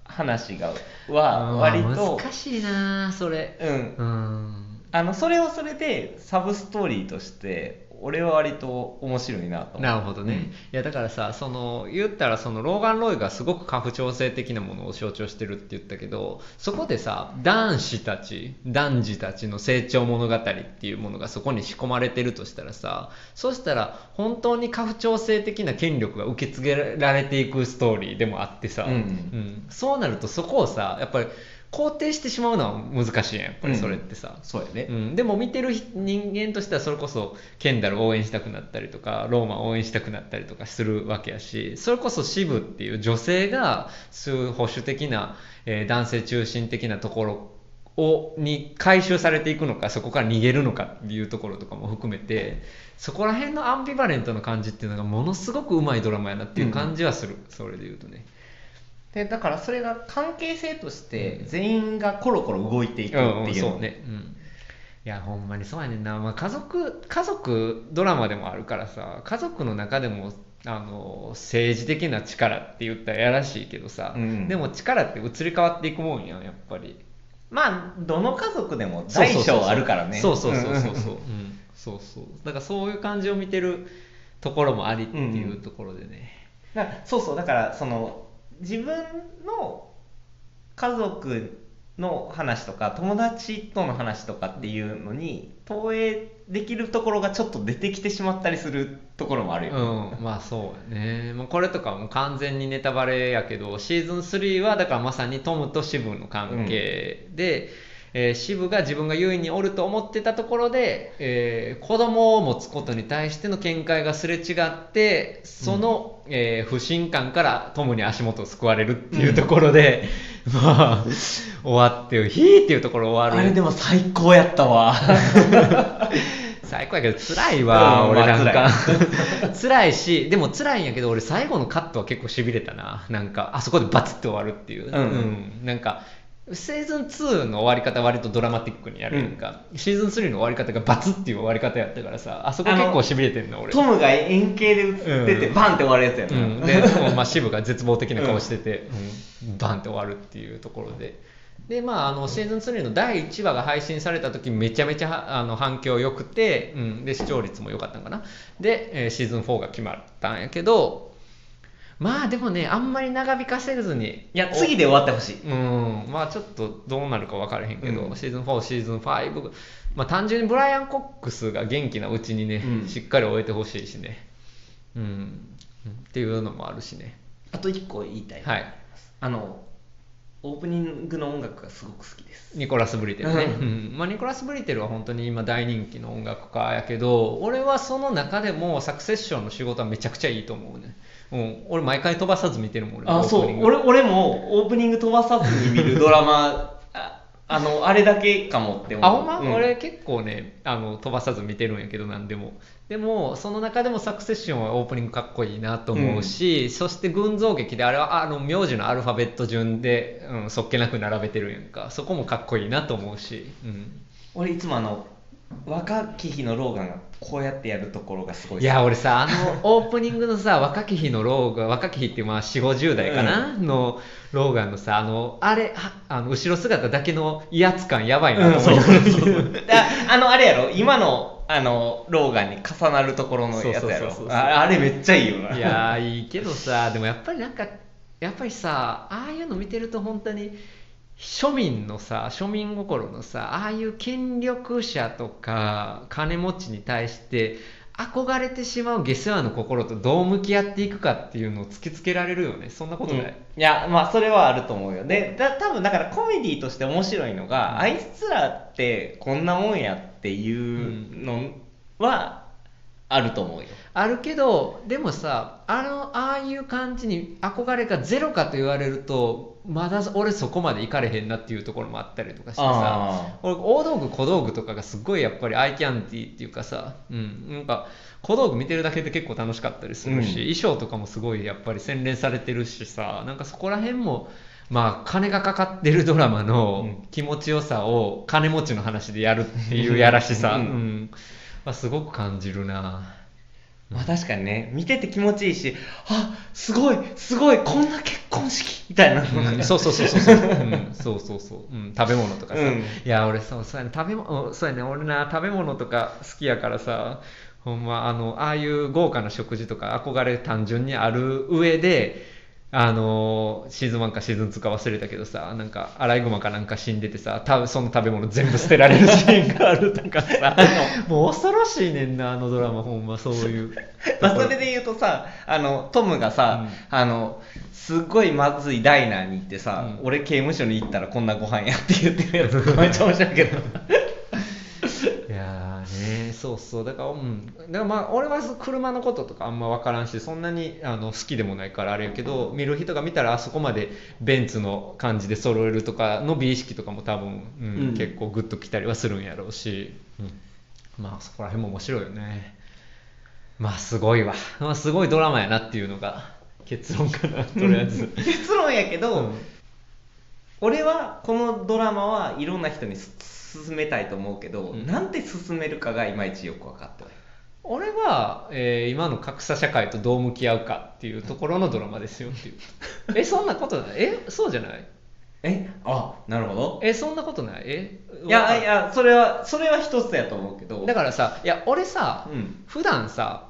B: 話がは割と
A: 難しいなそれ。
B: うん。
A: うん。
B: あのそれはそれでサブストーリーとして俺は割と面白いなと
A: なるほどね、いやだからさその言ったらそのローガン・ロイがすごく家父長制的なものを象徴してるって言ったけどそこでさ男子たち男児たちの成長物語っていうものがそこに仕込まれてるとしたらさそうしたら本当に家父長制的な権力が受け継げられていくストーリーでもあってさ、
B: うん。
A: うん。そうなるとそこをさやっぱり肯定してしまうのは難しいやんやっぱりそれってさ、
B: そうやね、
A: うん、でも見てる人間としてはそれこそケンダルを応援したくなったりとかローマを応援したくなったりとかするわけやしそれこそシブっていう女性がそういう保守的な、えー男性中心的なところをに回収されていくのかそこから逃げるのかっていうところとかも含めてそこら辺のアンビバレントな感じっていうのがものすごくうまいドラマやなっていう感じはする、それで言うとね。
B: でだからそれが関係性として全員がコロコロ動いていくっていう。の、
A: んんそうね、うん、いやほんまにそうやねんな、まあ、家族家族ドラマでもあるからさ家族の中でもあの政治的な力って言ったらやらしいけどさ、
B: うん。
A: でも力って移り変わっていくもんやんやっぱり。
B: まあどの家族でも大小あるからね。
A: そうそうそうそうそう
B: うん
A: そう、うん、そうそうだからそういう感じを見てるところもありっていうところでね、
B: だからそうそうだからその自分の家族の話とか友達との話とかっていうのに投影できるところがちょっと出てきてしまったりするところもあるよ、
A: うん、まあそうやね、まあ、これとかも完全にネタバレやけどシーズン3はだからまさにトムとシブの関係で、えーシブが自分が優位におると思ってたところで、えー子供を持つことに対しての見解がすれ違ってその、えー不信感からトムに足元を救われるっていうところで、まあ終わってヒーっていうところ終わる。
B: あれでも最高やったわ。
A: 最高やけど辛いわ、
B: うん
A: 俺なんか。
B: まあ
A: 辛いしでも辛いんやけど俺最後のカットは結構しびれたな。なんかあそこでバツって終わるっていう、
B: うん。
A: なんかシーズン2の終わり方割とドラマティックにやるやんか、シーズン3の終わり方がバツっていう終わり方やったからさあそこ結構しびれてんの俺。
B: トムが円形で映ってて、
A: うん
B: バンって終わるやつやな、
A: うん、ででもまあ渋が絶望的な顔してて、うん。バンって終わるっていうところで。でまああのシーズン3の第1話が配信された時めちゃめちゃはあの反響良くて、うん、で視聴率も良かったんかな。で、えーシーズン4が決まったんやけどまあでもねあんまり長引かせずに
B: いや次で終わってほしい。
A: うん。まあちょっとどうなるか分からへんけど、
B: うん。
A: シーズン4シーズン5まあ単純にブライアン・コックスが元気なうちにね、
B: うん。
A: しっかり終えてほしいしね。うん。っていうのもあるしね。
B: あと1個言いたいのがあのオープニングの音楽がすごく好きです。
A: ニコラス・ブリテルね、
B: う
A: うん。まあ、ニコラス・ブリテルは本当に今大人気の音楽家やけど俺はその中でもサクセッションの仕事はめちゃくちゃいいと思うね、うん、俺毎回飛ばさず見てるもん俺
B: あそう。俺俺もオープニング飛ばさずに見るドラマ ああのあれだけかもって思う。
A: あほんま、
B: うん。
A: 俺結構ねあの飛ばさず見てるんやけど何でも。でもその中でもサクセッションはオープニングかっこいいなと思うし、そして群像劇であれはあの名字のアルファベット順で、うん、そっけなく並べてるやんか。そこもかっこいいなと思うし、うん、
B: 俺いつもあの若き日のローガンがこうやってやるところがすごい。
A: いや俺さあのオープニングのさ若き日のローガン若き日ってまあ4 5 0代かな、のローガンのさあのあれはあの後ろ姿だけの威圧感やばいなと思いながら見てる
B: ああのあれやろ？今のあのローガンに重なるところのやつやろ？ああれめっちゃいいよな。い
A: やーいいけどさでもやっぱりなんかやっぱりさああいうの見てると本当に庶民のさ庶民心のさああいう権力者とか金持ちに対して憧れてしまう下世話の心とどう向き合っていくかっていうのを突きつけられるよね。そんなことない、
B: うん。いやまあそれはあると思うよ。でだ多分だからコメディとして面白いのが、
A: うん。
B: あいつらってこんなもんやっていうのはあると思うよ、
A: あるけどでもさあのああいう感じに憧れがゼロかと言われるとまだ俺そこまでいかれへんなっていうところもあったりとかしてさ
B: あ
A: 俺大道具小道具とかがすごいやっぱりアイキャンティーっていうかさ、うん、なんか小道具見てるだけで結構楽しかったりするし、
B: うん。
C: 衣
A: 装とかもすごいやっぱり洗練されてるしさなんかそこら辺もまあ金がかかってるドラマの
B: うん。
A: 気持ちよさを金持ちの話でやるっていうやらしさ、
B: う
A: うんあ、すごく感じるな。
B: まあ確かにね。見てて気持ちいいしあすごいすごいこんな結婚式みたいな。
A: うん、そうそうそうそうそう、うん、そうそうそう、うん、食べ物とかさ、
B: うん。
A: いや俺そうそうやね。食べ物そうやね。俺な食べ物とか好きやからさほんまあのああいう豪華な食事とか憧れ単純にある上であのシーズン1かシーズン2か忘れたけどさなんかアライグマかなんか死んでてさたその食べ物全部捨てられるシーンがあるとかさ。もう恐ろしいねんなあのドラマほんまそういう。
B: まあそれで言うとさあのトムがさ、あのすっごいまずいダイナーに行ってさ、
A: うん。
B: 俺刑務所に行ったらこんなご飯やって言ってるやつめっちゃ面白いけど
A: そうそう。だからうんだからまあ俺は車のこととかあんま分からんしそんなにあの好きでもないからあれやけど見る人が見たらあそこまでベンツの感じで揃えるとかの美意識とかも多分、うん
B: うん。
A: 結構グッときたりはするんやろうし、うん。まあそこら辺も面白いよね。まあすごいわ、まあ、すごいドラマやなっていうのが結論かな とりあえず。
B: 結論やけど、
A: うん。
B: 俺はこのドラマはいろんな人にす勧めたいと思うけど、
A: うん。
B: なんて勧めるかがいまいちよく分かってない。
A: 俺は、えー今の格差社会とどう向き合うかっていうところのドラマですよっていう。えそんなことない？えそうじゃない？
B: え？あなるほど。
A: えそんなことない？え？
B: いやい。やそれはそれは一つやと思うけど。
A: だからさいや俺さ、
B: うん。
A: 普段さ、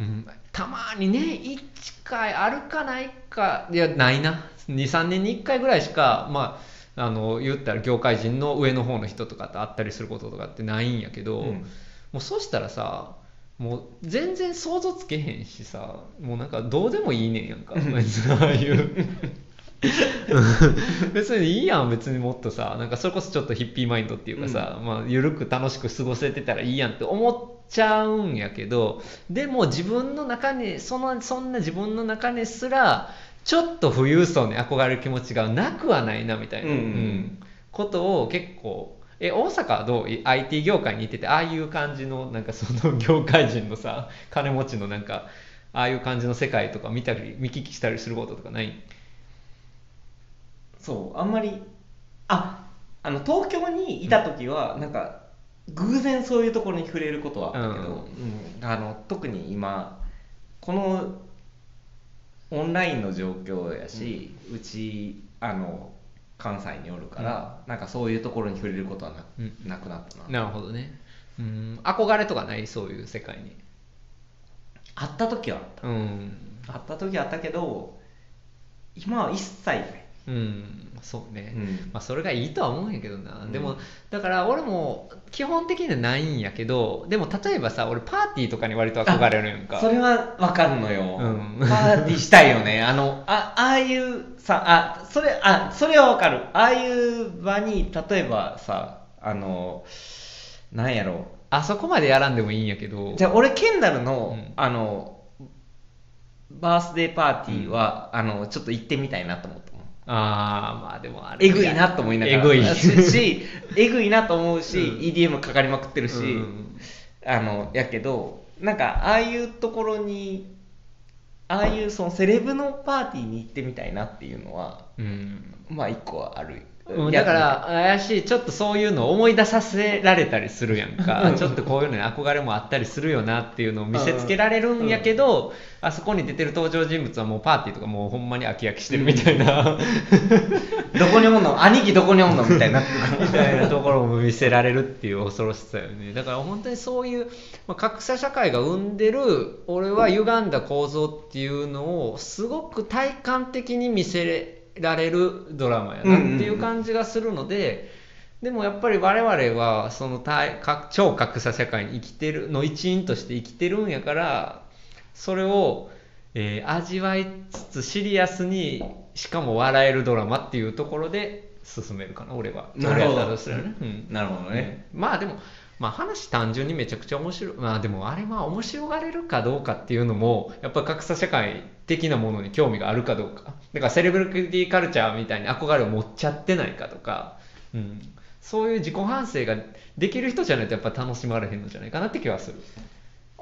A: うん、たまにね1回あるかないかいやないな。23年に1回ぐらいしかまああの言ったら業界人の上の方の人とかと会ったりすることとかってないんやけど、
B: うん。
A: もうそしたらさもう全然想像つけへんしさもうなんかどうでもいいねんやんか。別にああいう。別にいいやん別にもっとさなんかそれこそちょっとヒッピーマインドっていうかさ、まあ、緩く楽しく過ごせてたらいいやんって思っちゃうんやけどでも自分の中にそのそんな自分の中にすらちょっと富裕層に憧れる気持ちがなくはないなみたいな、
B: うんうん。
A: ことを結構え大阪はどう？い IT 業界にいててああいう感じのなんかその業界人のさ 金持ちのなんかああいう感じの世界とか見たり見聞きしたりすることとかない？
B: そう。あんまりああの東京にいた時はなんか偶然そういうところに触れることはあったけど、
A: うん。
B: うん。あの特に今このオンラインの状況やし、うちあの関西におるから、なんかそういうところに触れることはな,、
A: うん。
B: なくなったな。
A: なるほどね。うん。憧れとかない？そういう世界に。
B: 会った時はあった。
A: うん。
B: 会った時はあったけど今は一切ない
A: うんそうね、
B: うん。
A: まあ、それがいいとは思うんやけどな、
B: うん。
A: でもだから俺も基本的にはないんやけどでも例えばさ俺パーティーとかに割と憧れるやんか。
B: それはわかるのよ、
A: うん。
B: パーティーしたいよね。あのあああいうさあそれあそれはわかる。ああいう場に例えばさあのなんやろ。
A: あそこまでやらんでもいいんやけど。
B: じゃあ俺ケンダルの、
A: うん。
B: あのバースデーパーティーは、あのちょっと行ってみたいなと思った
A: ああまあでもあれ
B: えぐいなと思いながら。
A: えぐい。
B: ししえぐいなと思うし、
A: うん。
B: EDM かかりまくってるし、
A: うん。
B: あのやけどなんかああいうところにああいうそのセレブのパーティーに行ってみたいなっていうのは
A: うん。
B: まあ一個はある、
A: うん。だから怪しいちょっとそういうのを思い出させられたりするやんか。ちょっとこういうのに憧れもあったりするよなっていうのを見せつけられるんやけど、あそこに出てる登場人物はもうパーティーとかもうほんまに飽き飽きしてるみたいな、
B: どこにおんの？兄貴どこにおんの？みたいにな。
A: みたいなところも見せられるっていう恐ろしさよね。だから本当にそういう、まあ、格差社会が生んでる俺は歪んだ構造っていうのをすごく体感的に見せられるドラマやなっていう感じがするので、でもやっぱり我々はその超格差社会に生きてるの一員として生きてるんやからそれを、えー味わいつつシリアスにしかも笑えるドラマっていうところで進めるかな俺は。
B: なるほど。
A: ね、うん。
B: なるほどね、
A: うん。まあでも、まあ、話単純にめちゃくちゃ面白い。まあでもあれまあ面白がれるかどうかっていうのもやっぱり格差社会的なものに興味があるかどうか。だからセレブリティカルチャーみたいに憧れを持っちゃってないかとか、うん、そういう自己反省ができる人じゃないとやっぱ楽しまれへんのじゃないかなって気はする。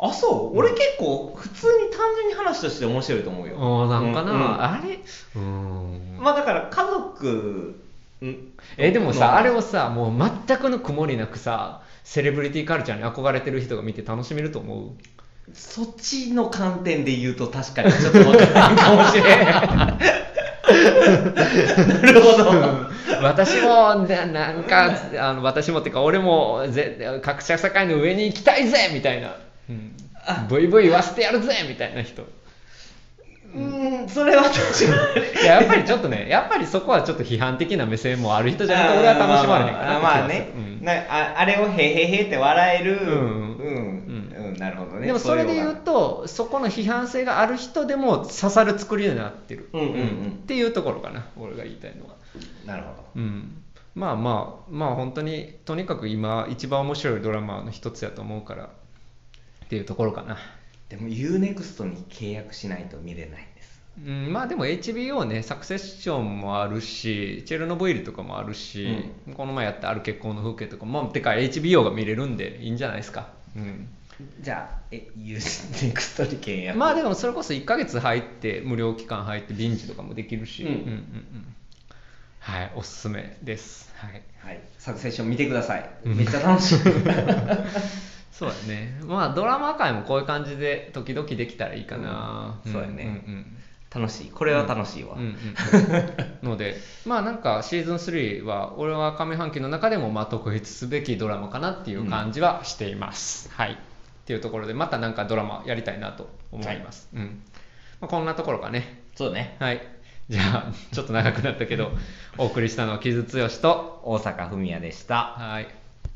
B: あそう？俺結構普通に単純に話として面白いと思うよ。
A: ああなんかな、
B: うんうん。
A: あれ？うーん。
B: まあだから家族ん
A: えでもさ
B: の
A: あれをさもう全くの曇りなくさセレブリティカルチャーに憧れてる人が見て楽しめると思う。
B: そっちの観点で言うと確かにちょっとわからんかもしれん。なるほど。
A: 私もななんかあの私もっていうか俺もぜ格差社会の上に行きたいぜみたいな、うん。
B: あ、
A: ブイブイ言わせてやるぜみたいな人
B: うんそれは確かに。
A: いややっぱりちょっとねやっぱりそこはちょっと批判的な目線もある人じゃないと俺は楽しまれへんかな
B: あーまあね、
A: うん。
B: なああれをへへへって笑える。
A: うん
B: うんうん。なるほどね。
A: でもそれで言う
B: う
A: とそこの批判性がある人でも刺さる作りになってる、
B: うんうんうん。
A: っていうところかな俺が言いたいのは。
B: なるほど。
A: うん。まあまあまあ本当にとにかく今一番面白いドラマの一つやと思うからっていうところかな
B: でも UNEXT に契約しないと見れないんです。
A: うん、まあでも HBO ね、サクセッションもあるし、チェルノブイリとかもあるし、この前やったある結婚の風景とかも、てか HBO が見れるんでいいんじゃないですか。うん、
B: じゃあえ UNEXT に契約。
A: まあでもそれこそ1ヶ月入って、無料期間入って、臨時とかもできるし、
B: うん。
A: うんうんうん。はい、おすすめです。はい。
B: はい。サクセッション見てください。
A: うん。
B: めっちゃ楽しい
A: そうだね。まあドラマ界もこういう感じで時々できたらいいかな。
B: うん。そうやね。
A: んうん
B: 楽しい。これは楽しいわ、
A: うんうんうんのでまあなんかシーズン3は俺は上半期の中でもまあ特筆すべきドラマかなっていう感じはしています、はい。っていうところでまたなんかドラマやりたいなと思います、うん。まあ、こんなところかね。
B: そうね。
A: はい。じゃあちょっと長くなったけど お送りしたのは木津剛と
B: 大阪文也でした。
A: はい